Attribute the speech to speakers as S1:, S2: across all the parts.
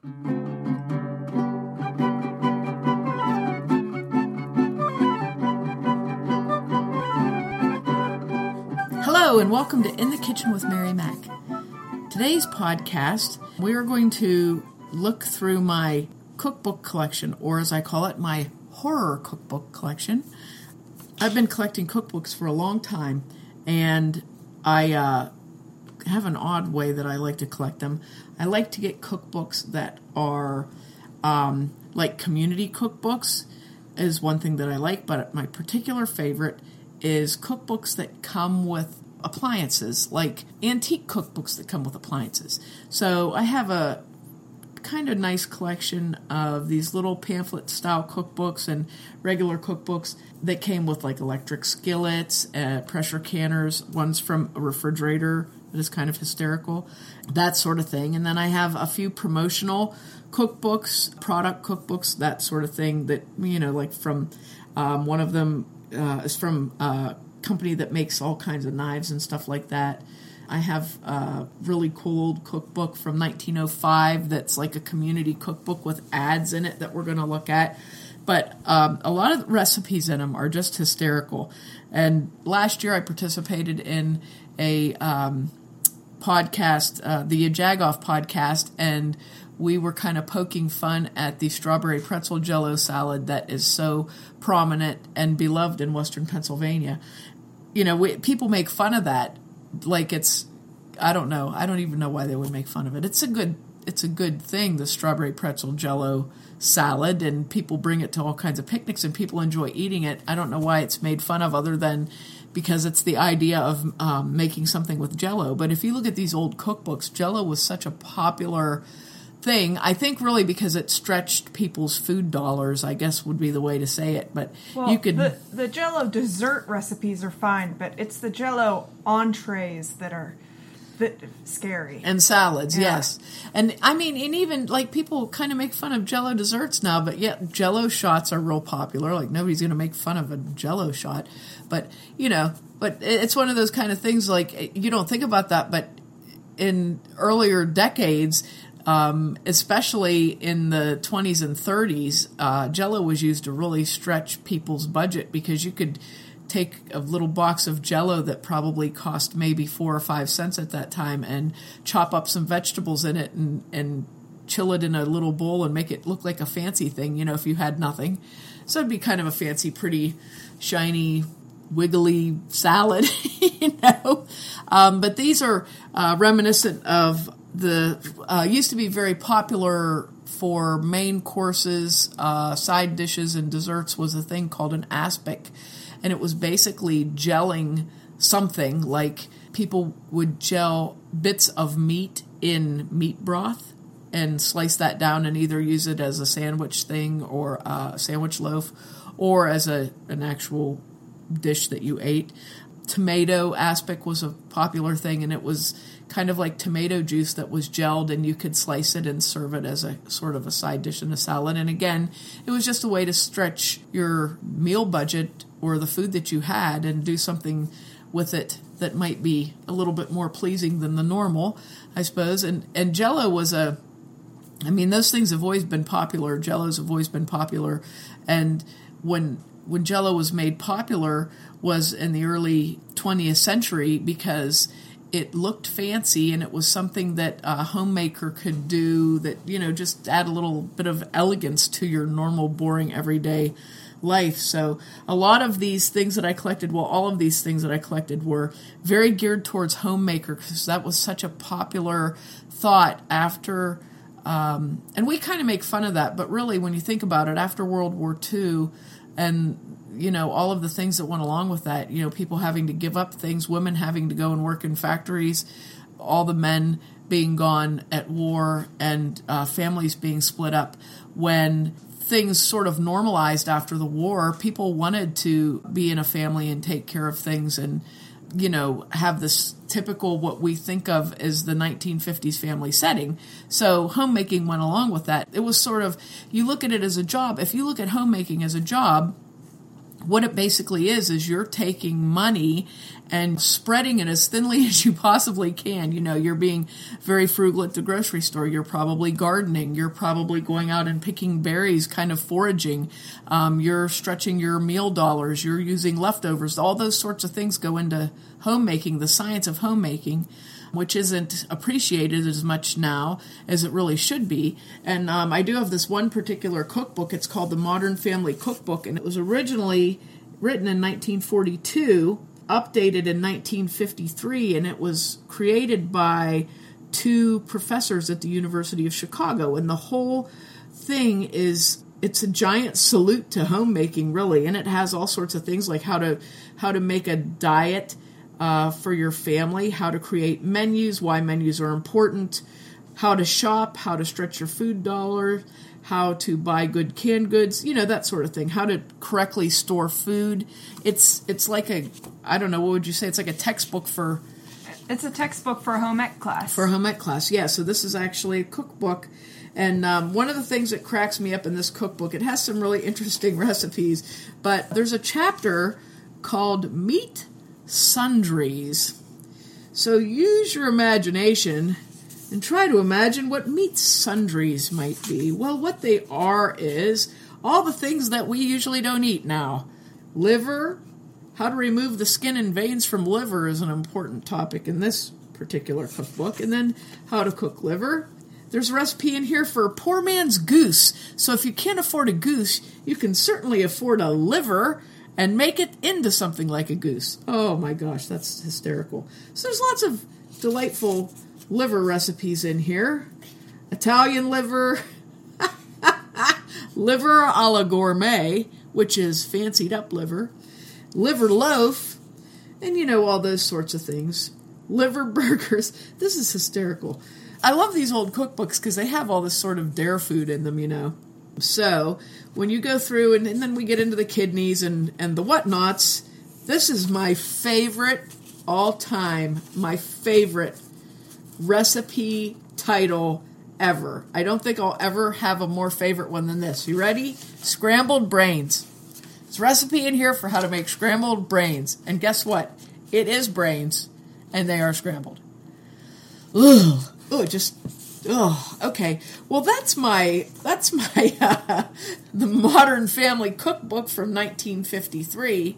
S1: Hello, and welcome to In the Kitchen with Mary Mac. Today's podcast, we are going to look through my cookbook collection, or as I call it, my horror cookbook collection. I've been collecting cookbooks for a long time, and I uh, have an odd way that I like to collect them. I like to get cookbooks that are um, like community cookbooks, is one thing that I like, but my particular favorite is cookbooks that come with appliances, like antique cookbooks that come with appliances. So I have a kind of nice collection of these little pamphlet style cookbooks and regular cookbooks that came with like electric skillets, uh, pressure canners, ones from a refrigerator that is kind of hysterical, that sort of thing. And then I have a few promotional cookbooks, product cookbooks, that sort of thing that, you know, like from um, one of them uh, is from a company that makes all kinds of knives and stuff like that. I have a really cool old cookbook from 1905 that's like a community cookbook with ads in it that we're going to look at. But um, a lot of recipes in them are just hysterical. And last year I participated in a um, podcast, uh, the Jagoff podcast, and we were kind of poking fun at the strawberry pretzel jello salad that is so prominent and beloved in Western Pennsylvania. You know, we, people make fun of that like it's I don't know. I don't even know why they would make fun of it. It's a good it's a good thing, the strawberry pretzel jello salad, and people bring it to all kinds of picnics and people enjoy eating it. I don't know why it's made fun of other than because it's the idea of um, making something with jello. But if you look at these old cookbooks, jello was such a popular thing. I think really because it stretched people's food dollars, I guess would be the way to say it. But
S2: well,
S1: you could
S2: the, the Jello dessert recipes are fine, but it's the Jello entrees that are that scary.
S1: And salads, yeah. yes. And I mean, and even like people kind of make fun of Jello desserts now, but yet Jello shots are real popular. Like nobody's going to make fun of a Jello shot, but you know, but it's one of those kind of things. Like you don't think about that, but in earlier decades um, especially in the 20s and 30s, uh, Jello was used to really stretch people's budget because you could take a little box of Jello that probably cost maybe four or five cents at that time and chop up some vegetables in it and and chill it in a little bowl and make it look like a fancy thing. You know, if you had nothing, so it'd be kind of a fancy, pretty, shiny wiggly salad, you know. Um, but these are uh, reminiscent of the uh, used to be very popular for main courses, uh, side dishes, and desserts was a thing called an aspic, and it was basically gelling something like people would gel bits of meat in meat broth and slice that down and either use it as a sandwich thing or a sandwich loaf or as a an actual dish that you ate. Tomato aspic was a popular thing, and it was kind of like tomato juice that was gelled and you could slice it and serve it as a sort of a side dish in a salad. And again, it was just a way to stretch your meal budget or the food that you had and do something with it that might be a little bit more pleasing than the normal, I suppose. And and Jello was a I mean, those things have always been popular. Jellos have always been popular, and when when Jello was made popular was in the early 20th century because it looked fancy and it was something that a homemaker could do that you know just add a little bit of elegance to your normal boring everyday life. So a lot of these things that i collected well all of these things that i collected were very geared towards homemaker because that was such a popular thought after um, and we kind of make fun of that but really when you think about it after world war ii and you know all of the things that went along with that you know people having to give up things women having to go and work in factories all the men being gone at war and uh, families being split up. When things sort of normalized after the war people wanted to be in a family and take care of things and you know have this typical what we think of as the 1950s family setting. So homemaking went along with that. It was sort of you look at it as a job. If you look at homemaking as a job what it basically is is you're taking money and spreading it as thinly as you possibly can. You know, you're being very frugal at the grocery store. You're probably gardening. You're probably going out and picking berries, kind of foraging. Um, you're stretching your meal dollars. You're using leftovers. All those sorts of things go into homemaking, the science of homemaking which isn't appreciated as much now as it really should be. And um, I do have this one particular cookbook. It's called the Modern Family Cookbook, and it was originally written in 1942, updated in 1953, and it was created by two professors at the University of Chicago. And the whole thing is it's a giant salute to homemaking really and it has all sorts of things like how to how to make a diet uh, for your family, how to create menus, why menus are important, how to shop, how to stretch your food dollar, how to buy good canned goods, you know that sort of thing. How to correctly store food. It's it's like a I don't know what would you say? It's like a textbook for.
S2: It's a textbook for a home ec class.
S1: For home ec class, yeah. So this is actually a cookbook. And um, one of the things that cracks me up in this cookbook, it has some really interesting recipes, but there's a chapter called Meat sundries. So use your imagination and try to imagine what meat sundries might be. Well, what they are is all the things that we usually don't eat now. Liver, how to remove the skin and veins from liver is an important topic in this particular cookbook. And then how to cook liver. There's a recipe in here for poor man's goose. So if you can't afford a goose, you can certainly afford a liver and make it into something like a goose. Oh my gosh, that's hysterical. So there's lots of delightful liver recipes in here. Italian liver, liver a la gourmet, which is fancied up liver, liver loaf, and you know, all those sorts of things. Liver burgers. This is hysterical. I love these old cookbooks because they have all this sort of dare food in them, you know. So when you go through, and, and then we get into the kidneys and, and the whatnots, this is my favorite all time, my favorite recipe title ever. I don't think I'll ever have a more favorite one than this. You ready? Scrambled brains. A recipe in here for how to make scrambled brains. And guess what? It is brains, and they are scrambled. Ugh. Oh, it just Oh, okay. Well, that's my that's my uh, the Modern Family Cookbook from 1953.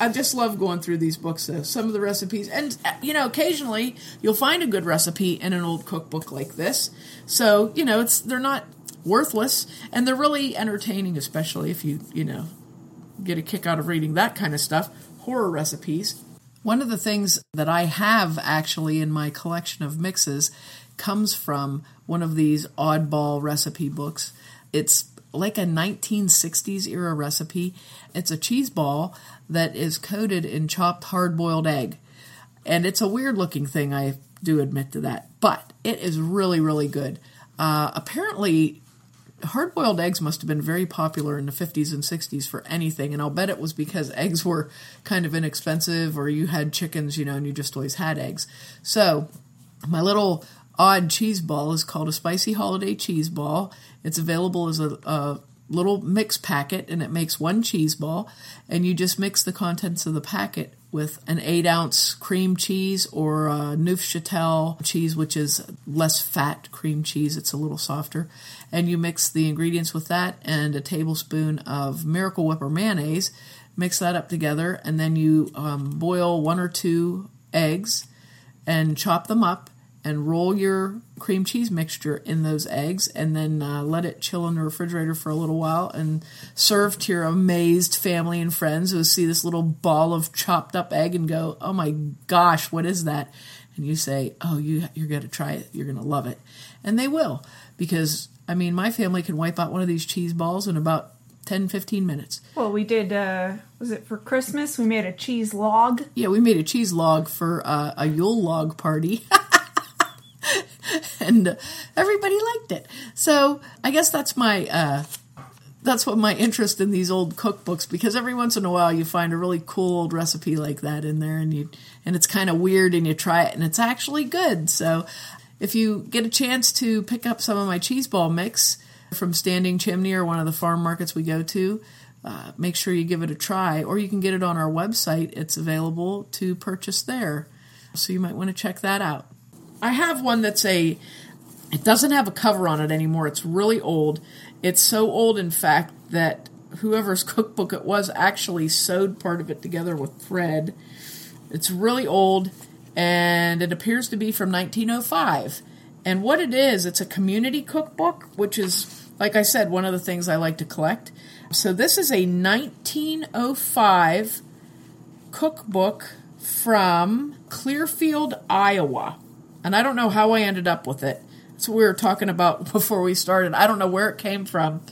S1: I just love going through these books. Though some of the recipes, and uh, you know, occasionally you'll find a good recipe in an old cookbook like this. So you know, it's they're not worthless, and they're really entertaining, especially if you you know get a kick out of reading that kind of stuff. Horror recipes. One of the things that I have actually in my collection of mixes comes from one of these oddball recipe books. It's like a 1960s era recipe. It's a cheese ball that is coated in chopped hard boiled egg. And it's a weird looking thing, I do admit to that. But it is really, really good. Uh, apparently, hard boiled eggs must have been very popular in the 50s and 60s for anything. And I'll bet it was because eggs were kind of inexpensive or you had chickens, you know, and you just always had eggs. So, my little odd cheese ball is called a spicy holiday cheese ball. It's available as a, a little mix packet and it makes one cheese ball. And you just mix the contents of the packet with an eight ounce cream cheese or a Neufchâtel cheese, which is less fat cream cheese. It's a little softer. And you mix the ingredients with that and a tablespoon of Miracle Whip or mayonnaise. Mix that up together and then you um, boil one or two eggs and chop them up and roll your cream cheese mixture in those eggs and then uh, let it chill in the refrigerator for a little while and serve to your amazed family and friends who see this little ball of chopped up egg and go, oh my gosh, what is that? And you say, oh, you, you're going to try it. You're going to love it. And they will because, I mean, my family can wipe out one of these cheese balls in about 10, 15 minutes.
S2: Well, we did, uh, was it for Christmas? We made a cheese log.
S1: Yeah, we made a cheese log for uh, a Yule log party. and everybody liked it. So I guess that's my uh, that's what my interest in these old cookbooks because every once in a while you find a really cool old recipe like that in there and you and it's kind of weird and you try it and it's actually good. So if you get a chance to pick up some of my cheese ball mix from Standing Chimney or one of the farm markets we go to, uh, make sure you give it a try, or you can get it on our website. It's available to purchase there. So you might want to check that out. I have one that's a, it doesn't have a cover on it anymore. It's really old. It's so old, in fact, that whoever's cookbook it was actually sewed part of it together with thread. It's really old and it appears to be from 1905. And what it is, it's a community cookbook, which is, like I said, one of the things I like to collect. So this is a 1905 cookbook from Clearfield, Iowa. And I don't know how I ended up with it. That's what we were talking about before we started. I don't know where it came from.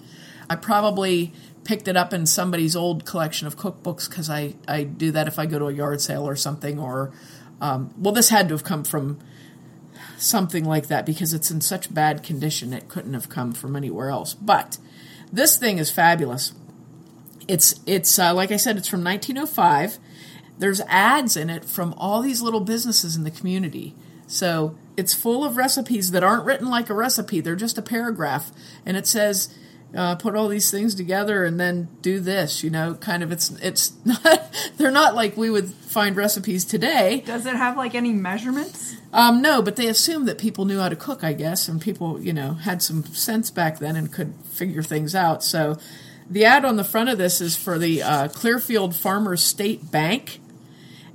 S1: I probably picked it up in somebody's old collection of cookbooks because I, I do that if I go to a yard sale or something. Or, um, well, this had to have come from something like that because it's in such bad condition it couldn't have come from anywhere else. But this thing is fabulous. It's it's uh, like I said, it's from 1905. There's ads in it from all these little businesses in the community. So it's full of recipes that aren't written like a recipe. They're just a paragraph, and it says uh, put all these things together and then do this. You know, kind of. It's it's not. They're not like we would find recipes today.
S2: Does it have like any measurements?
S1: Um, no, but they assume that people knew how to cook, I guess, and people, you know, had some sense back then and could figure things out. So, the ad on the front of this is for the uh, Clearfield Farmers State Bank,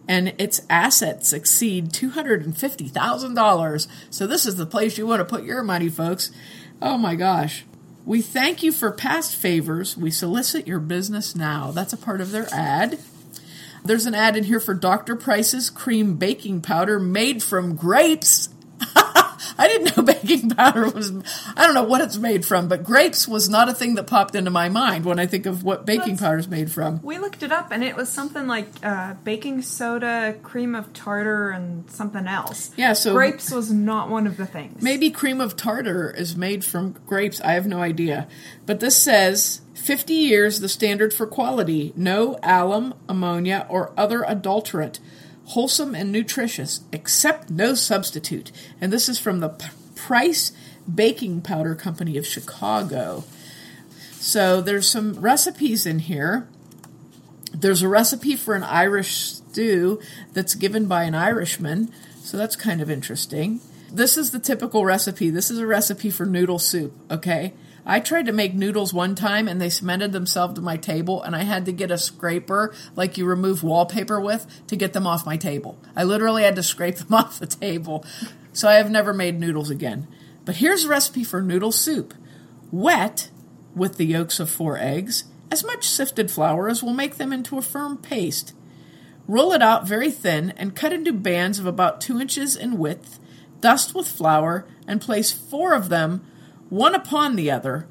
S1: and its assets exceed two hundred and fifty thousand dollars. So, this is the place you want to put your money, folks. Oh my gosh. We thank you for past favors. We solicit your business now. That's a part of their ad. There's an ad in here for Dr. Price's cream baking powder made from grapes. I didn't know baking powder was, I don't know what it's made from, but grapes was not a thing that popped into my mind when I think of what baking powder is made from.
S2: We looked it up and it was something like uh, baking soda, cream of tartar, and something else.
S1: Yeah, so
S2: grapes was not one of the things.
S1: Maybe cream of tartar is made from grapes. I have no idea. But this says 50 years the standard for quality, no alum, ammonia, or other adulterant wholesome and nutritious, except no substitute. And this is from the P- Price Baking Powder Company of Chicago. So there's some recipes in here. There's a recipe for an Irish stew that's given by an Irishman, so that's kind of interesting. This is the typical recipe. This is a recipe for noodle soup, okay? I tried to make noodles one time and they cemented themselves to my table and I had to get a scraper like you remove wallpaper with to get them off my table. I literally had to scrape them off the table. So I have never made noodles again. But here's a recipe for noodle soup. Wet with the yolks of four eggs, as much sifted flour as will make them into a firm paste. Roll it out very thin and cut into bands of about two inches in width. Dust with flour and place four of them one upon the other.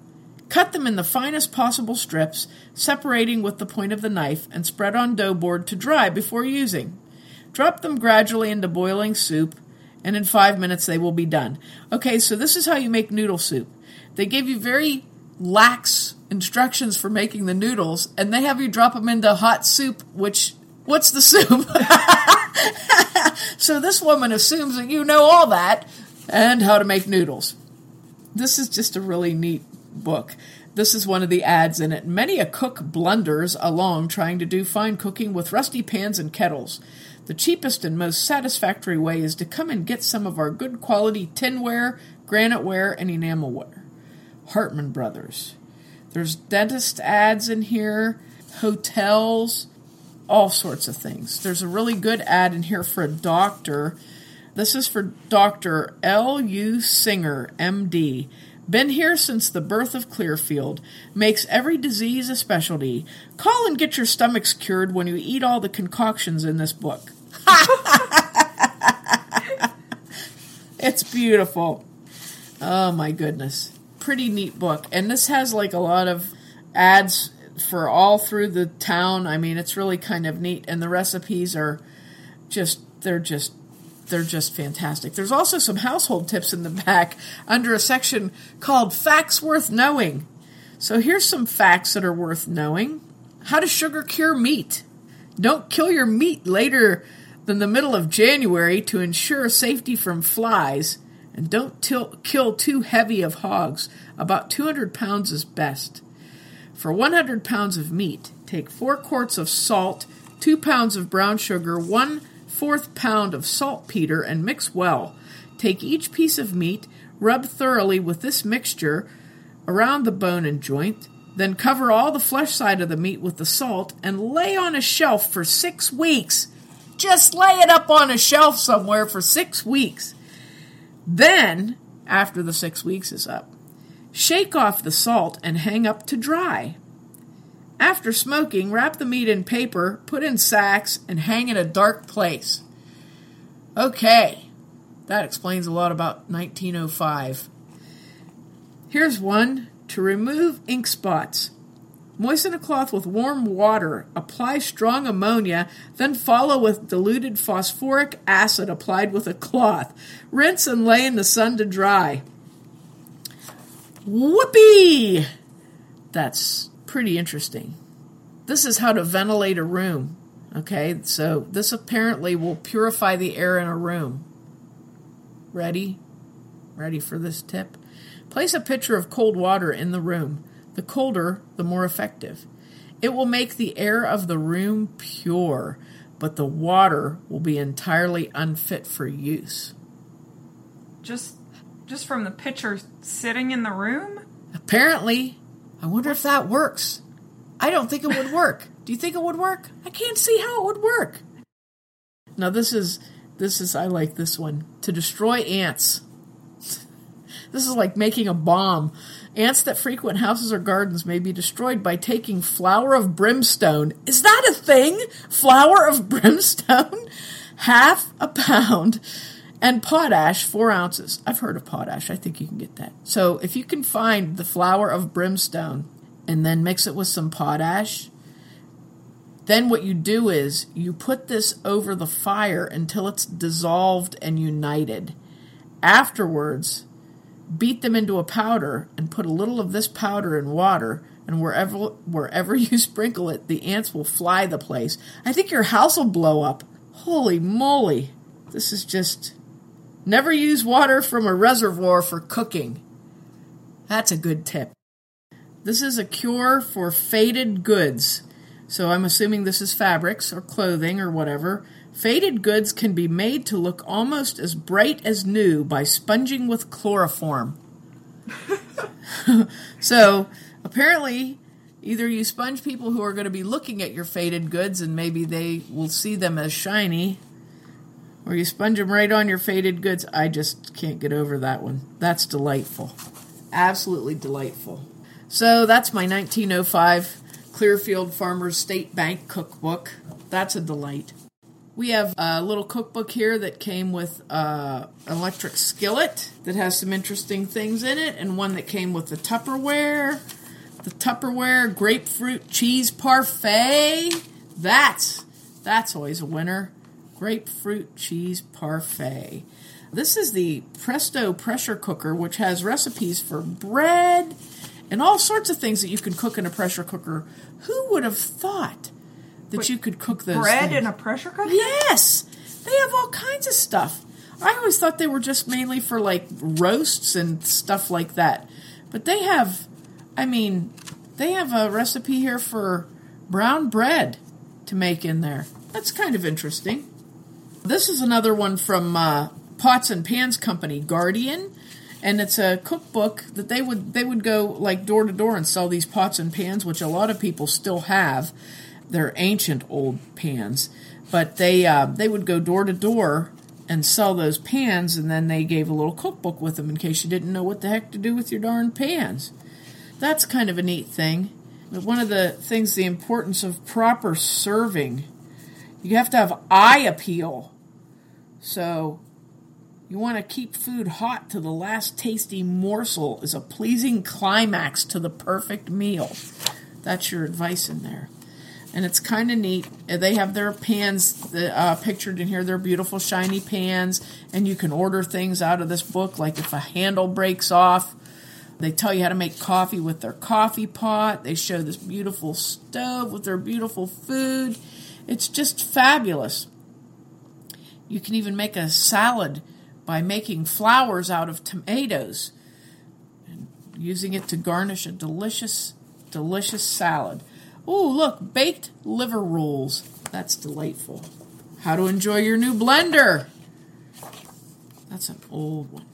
S1: Cut them in the finest possible strips, separating with the point of the knife, and spread on dough board to dry before using. Drop them gradually into boiling soup, and in five minutes they will be done. Okay, so this is how you make noodle soup. They give you very lax instructions for making the noodles, and they have you drop them into hot soup, which, what's the soup? so this woman assumes that you know all that and how to make noodles this is just a really neat book. This is one of the ads in it. Many a cook blunders along trying to do fine cooking with rusty pans and kettles. The cheapest and most satisfactory way is to come and get some of our good quality tinware, graniteware, and enamelware. Hartman Brothers. There's dentist ads in here, hotels, all sorts of things. There's a really good ad in here for a doctor this is for Dr. L. U. Singer, M.D. Been here since the birth of Clearfield. Makes every disease a specialty. Call and get your stomachs cured when you eat all the concoctions in this book. it's beautiful. Oh my goodness. Pretty neat book. And this has like a lot of ads for all through the town. I mean, it's really kind of neat. And the recipes are just, they're just they're just fantastic. There's also some household tips in the back under a section called Facts Worth Knowing. So here's some facts that are worth knowing. How to sugar cure meat. Don't kill your meat later than the middle of January to ensure safety from flies. And don't till, kill too heavy of hogs. About 200 pounds is best. For 100 pounds of meat, take 4 quarts of salt, 2 pounds of brown sugar, 1 fourth pound of saltpeter, and mix well. Take each piece of meat, rub thoroughly with this mixture around the bone and joint, then cover all the flesh side of the meat with the salt and lay on a shelf for six weeks. Just lay it up on a shelf somewhere for six weeks. Then, after the six weeks is up, shake off the salt and hang up to dry. After smoking, wrap the meat in paper, put in sacks, and hang in a dark place. Okay, that explains a lot about 1905. Here's one to remove ink spots. Moisten a cloth with warm water, apply strong ammonia, then follow with diluted phosphoric acid applied with a cloth. Rinse and lay in the sun to dry. Whoopee! That's pretty interesting. This is how to ventilate a room. Okay, so this apparently will purify the air in a room. Ready? Ready for this tip? Place a pitcher of cold water in the room. The colder, the more effective. It will make the air of the room pure, but the water will be entirely unfit for use.
S2: Just just from the pitcher sitting in the room?
S1: Apparently, I wonder if that works. I don't think it would work. Do you think it would work? I can't see how it would work. Now this is this is I like this one. To destroy ants. This is like making a bomb. Ants that frequent houses or gardens may be destroyed by taking flour of brimstone. Is that a thing? Flour of brimstone? Half a pound. And potash, four ounces. I've heard of potash. I think you can get that. So if you can find the flour of brimstone and then mix it with some potash, then what you do is you put this over the fire until it's dissolved and united. Afterwards, beat them into a powder and put a little of this powder in water and wherever wherever you sprinkle it the ants will fly the place i think your house will blow up holy moly this is just never use water from a reservoir for cooking. That's a good tip. This is a cure for faded goods. So i'm assuming this is fabrics or clothing or whatever. Faded goods can be made to look almost as bright as new by sponging with chloroform. so, apparently, either you sponge people who are going to be looking at your faded goods and maybe they will see them as shiny, or you sponge them right on your faded goods. I just can't get over that one. That's delightful. Absolutely delightful. So, that's my 1905 Clearfield Farmers State Bank cookbook. That's a delight. We have a little cookbook here that came with uh, an electric skillet that has some interesting things in it, and one that came with the Tupperware. The Tupperware grapefruit cheese parfait. That's that's always a winner. Grapefruit cheese parfait. This is the Presto pressure cooker, which has recipes for bread and all sorts of things that you can cook in a pressure cooker. Who would have thought that
S2: Wait,
S1: you could cook those
S2: Bread
S1: things?
S2: in a pressure cooker?
S1: Yes, they have all kinds of stuff. I always thought they were just mainly for like roasts and stuff like that, but they have. I mean, they have a recipe here for brown bread to make in there. That's kind of interesting. This is another one from uh, Pots and Pans Company, Guardian, and it's a cookbook that they would they would go like door to door and sell these pots and pans, which a lot of people still have. They're ancient old pans, but they uh, they would go door to door and sell those pans, and then they gave a little cookbook with them in case you didn't know what the heck to do with your darn pans. That's kind of a neat thing. But one of the things, the importance of proper serving, you have to have eye appeal. So you want to keep food hot to the last tasty morsel is a pleasing climax to the perfect meal. That's your advice in there. And it's kind of neat. They have their pans uh, pictured in here. They're beautiful, shiny pans. And you can order things out of this book, like if a handle breaks off. They tell you how to make coffee with their coffee pot. They show this beautiful stove with their beautiful food. It's just fabulous. You can even make a salad by making flowers out of tomatoes and using it to garnish a delicious, delicious salad. Oh, look, baked liver rolls. That's delightful. How to enjoy your new blender. That's an old one.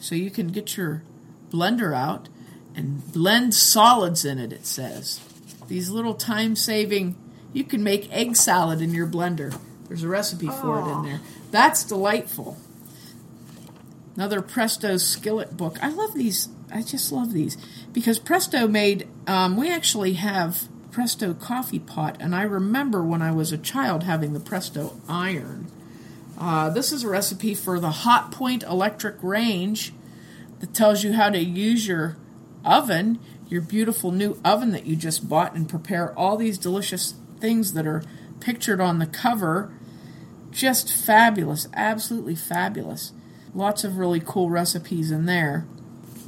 S1: So you can get your blender out and blend solids in it, it says. These little time saving, you can make egg salad in your blender. There's a recipe for it in there. That's delightful. Another Presto skillet book. I love these. I just love these because Presto made. Um, we actually have Presto coffee pot, and I remember when I was a child having the Presto iron. Uh, this is a recipe for the Hotpoint electric range that tells you how to use your oven, your beautiful new oven that you just bought, and prepare all these delicious things that are pictured on the cover. Just fabulous, absolutely fabulous. Lots of really cool recipes in there.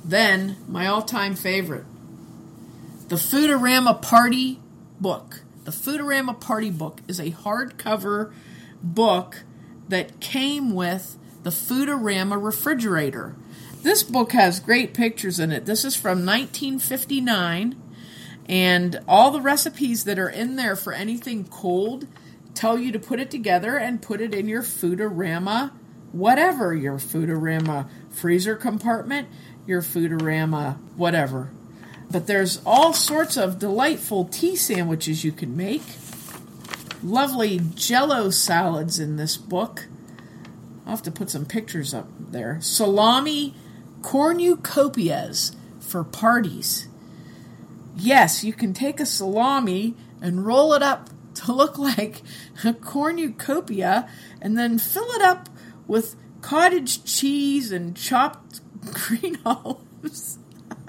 S1: Then, my all time favorite the Foodarama Party Book. The Foodarama Party Book is a hardcover book that came with the Foodarama refrigerator. This book has great pictures in it. This is from 1959, and all the recipes that are in there for anything cold tell you to put it together and put it in your Foodarama, whatever your Foodarama freezer compartment, your Foodarama, whatever. But there's all sorts of delightful tea sandwiches you can make. Lovely jello salads in this book. I'll have to put some pictures up there. Salami cornucopias for parties. Yes, you can take a salami and roll it up to look like a cornucopia and then fill it up with cottage cheese and chopped green olives.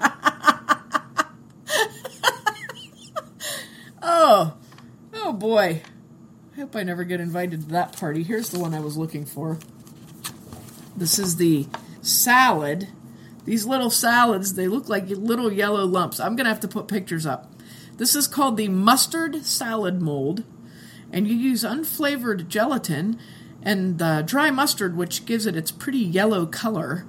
S1: oh, oh boy. I hope I never get invited to that party. Here's the one I was looking for. This is the salad. These little salads, they look like little yellow lumps. I'm going to have to put pictures up. This is called the mustard salad mold, and you use unflavored gelatin and the dry mustard, which gives it its pretty yellow color.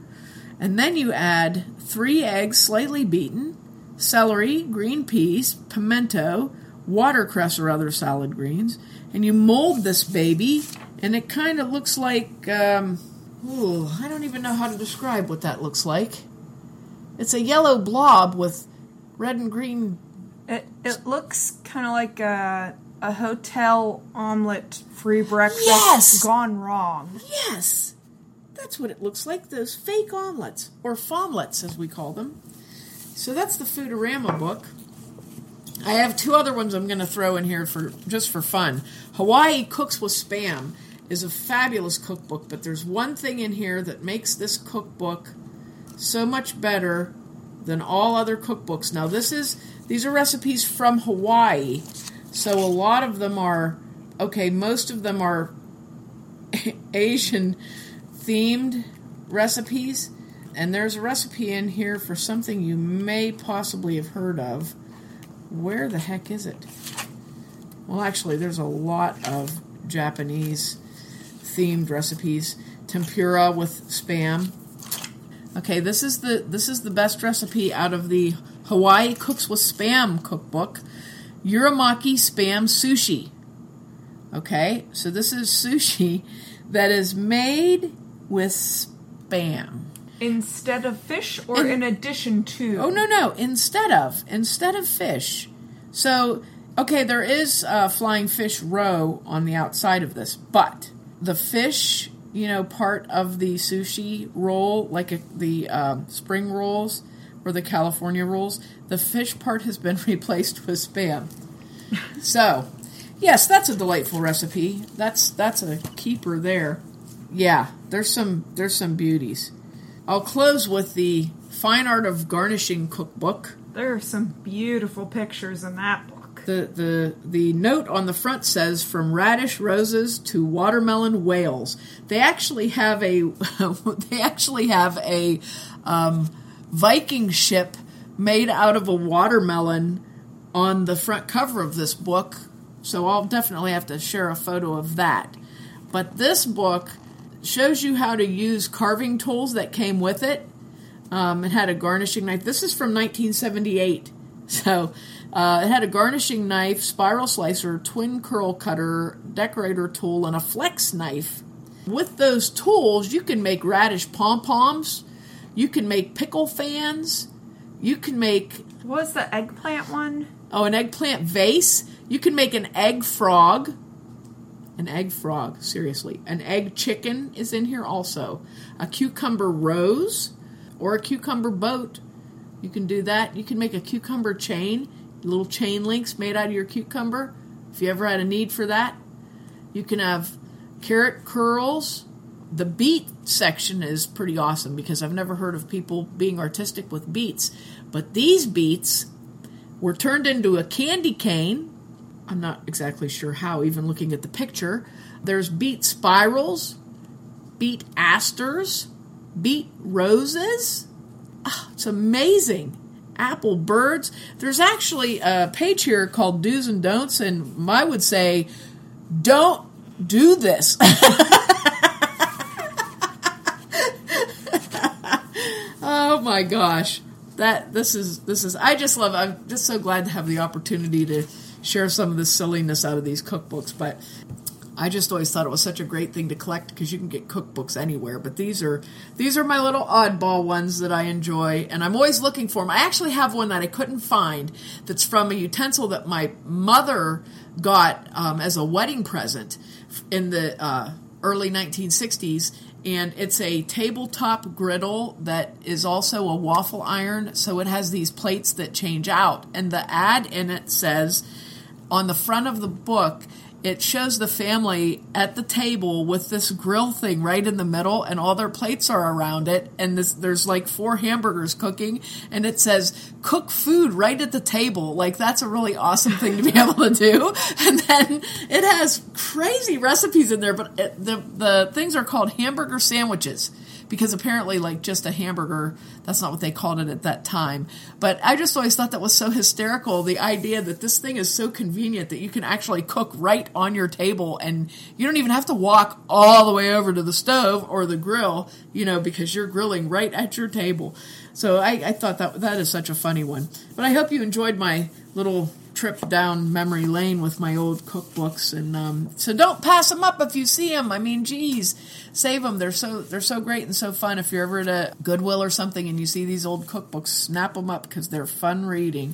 S1: And then you add three eggs slightly beaten, celery, green peas, pimento, watercress or other salad greens, and you mold this baby, and it kind of looks like. Um, Ooh, I don't even know how to describe what that looks like. It's a yellow blob with red and green.
S2: It it looks kind of like a a hotel omelet free breakfast
S1: Yes!
S2: gone wrong.
S1: Yes, that's what it looks like. Those fake omelets or fomlets, as we call them. So that's the Foodarama book. I have two other ones I'm going to throw in here for just for fun. Hawaii Cooks with Spam is a fabulous cookbook, but there's one thing in here that makes this cookbook so much better than all other cookbooks. Now, this is these are recipes from Hawaii, so a lot of them are okay. Most of them are Asian themed recipes, and there's a recipe in here for something you may possibly have heard of. Where the heck is it? Well, actually, there's a lot of Japanese themed recipes. Tempura with spam. Okay, this is the this is the best recipe out of the Hawaii Cooks with Spam cookbook. Uramaki spam sushi. Okay, so this is sushi that is made with spam.
S2: Instead of fish or
S1: In-
S2: in addition to?
S1: Oh no no! Instead of instead of fish, so okay, there is uh, flying fish roe on the outside of this, but the fish, you know, part of the sushi roll, like a, the um, spring rolls or the California rolls, the fish part has been replaced with spam. So, yes, that's a delightful recipe. That's that's a keeper there. Yeah, there's some there's some beauties. I'll close with the Fine Art of Garnishing cookbook.
S2: There are some beautiful pictures in that.
S1: The the the note on the front says from radish roses to watermelon whales. They actually have a they actually have a um, Viking ship made out of a watermelon on the front cover of this book. So I'll definitely have to share a photo of that. But this book shows you how to use carving tools that came with it. Um, it had a garnishing knife. This is from 1978, So uh, it had a garnishing knife, spiral slicer, twin curl cutter, decorator tool, and a flex knife. With those tools, you can make radish pom poms, you can make pickle fans, you can make
S2: What was the eggplant one?
S1: oh an eggplant vase. You can make an egg frog. An egg frog, seriously. An egg chicken is in here also. A cucumber rose or a cucumber boat. You can do that. You can make a cucumber chain, little chain links made out of your cucumber. If you ever had a need for that, you can have carrot curls. The beet section is pretty awesome because I've never heard of people being artistic with beets. But these beets were turned into a candy cane. I'm not exactly sure how, even looking at the picture. There's beet spirals, beet asters, beet roses. Ah, it's amazing. Apple birds. There's actually a page here called Do's and Don'ts, and I would say, don't do this. oh my gosh. That this is this is I just love I'm just so glad to have the opportunity to share some of the silliness out of these cookbooks, but I just always thought it was such a great thing to collect because you can get cookbooks anywhere. But these are these are my little oddball ones that I enjoy, and I'm always looking for them. I actually have one that I couldn't find that's from a utensil that my mother got um, as a wedding present in the uh, early 1960s, and it's a tabletop griddle that is also a waffle iron. So it has these plates that change out, and the ad in it says on the front of the book it shows the family at the table with this grill thing right in the middle and all their plates are around it and this, there's like four hamburgers cooking and it says cook food right at the table. Like that's a really awesome thing to be able to do. And then it has crazy recipes in there but it, the, the things are called hamburger sandwiches because apparently like just a hamburger that's not what they called it at that time. But i just always thought that was so hysterical the idea that this thing is so convenient that you can actually cook right on your table and you don't even have to walk all the way over to the stove or the grill you know because you're grilling right at your table. So i, I thought that that is such a funny one. But i hope you enjoyed my little trip down memory lane with my old cookbooks and um, so don't pass them up if you see them i mean geez save them they're so they're so great and so fun if you're ever at a goodwill or something and you see these old cookbooks snap them up because they're fun reading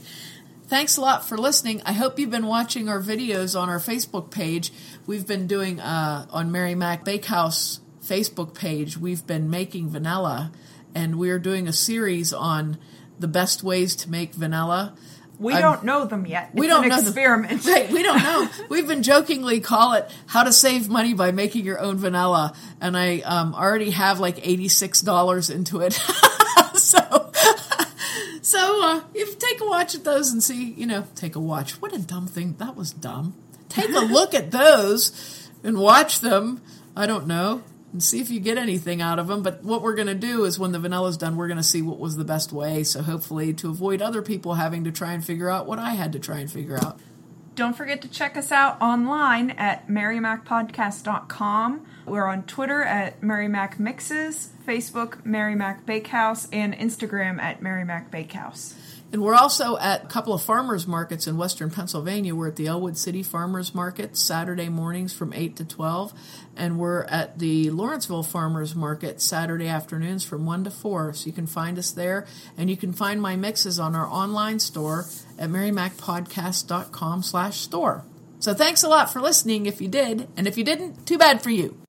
S1: Thanks a lot for listening. I hope you've been watching our videos on our Facebook page. We've been doing uh, on Mary Mac Bakehouse Facebook page. We've been making vanilla, and we're doing a series on the best ways to make vanilla.
S2: We
S1: I'm-
S2: don't know them yet.
S1: We don't
S2: an
S1: know the-
S2: experiment.
S1: Right, we don't know. We've been jokingly call it how to save money by making your own vanilla, and I um, already have like eighty six dollars into it. so, so uh, you take a watch at those and see. You know, take a watch. What a dumb thing. That was dumb. Take a look at those and watch them. I don't know. And see if you get anything out of them. But what we're going to do is when the vanilla's done, we're going to see what was the best way. So hopefully, to avoid other people having to try and figure out what I had to try and figure out.
S2: Don't forget to check us out online at marymacpodcast.com. We're on Twitter at marymacmixes, Facebook Mary Mac Bakehouse, and Instagram at Mary Bakehouse.
S1: And we're also at a couple of farmers markets in western Pennsylvania. We're at the Ellwood City Farmers Market Saturday mornings from 8 to 12. And we're at the Lawrenceville Farmers Market Saturday afternoons from 1 to 4. So you can find us there. And you can find my mixes on our online store at marymacpodcast.com slash store. So thanks a lot for listening if you did. And if you didn't, too bad for you.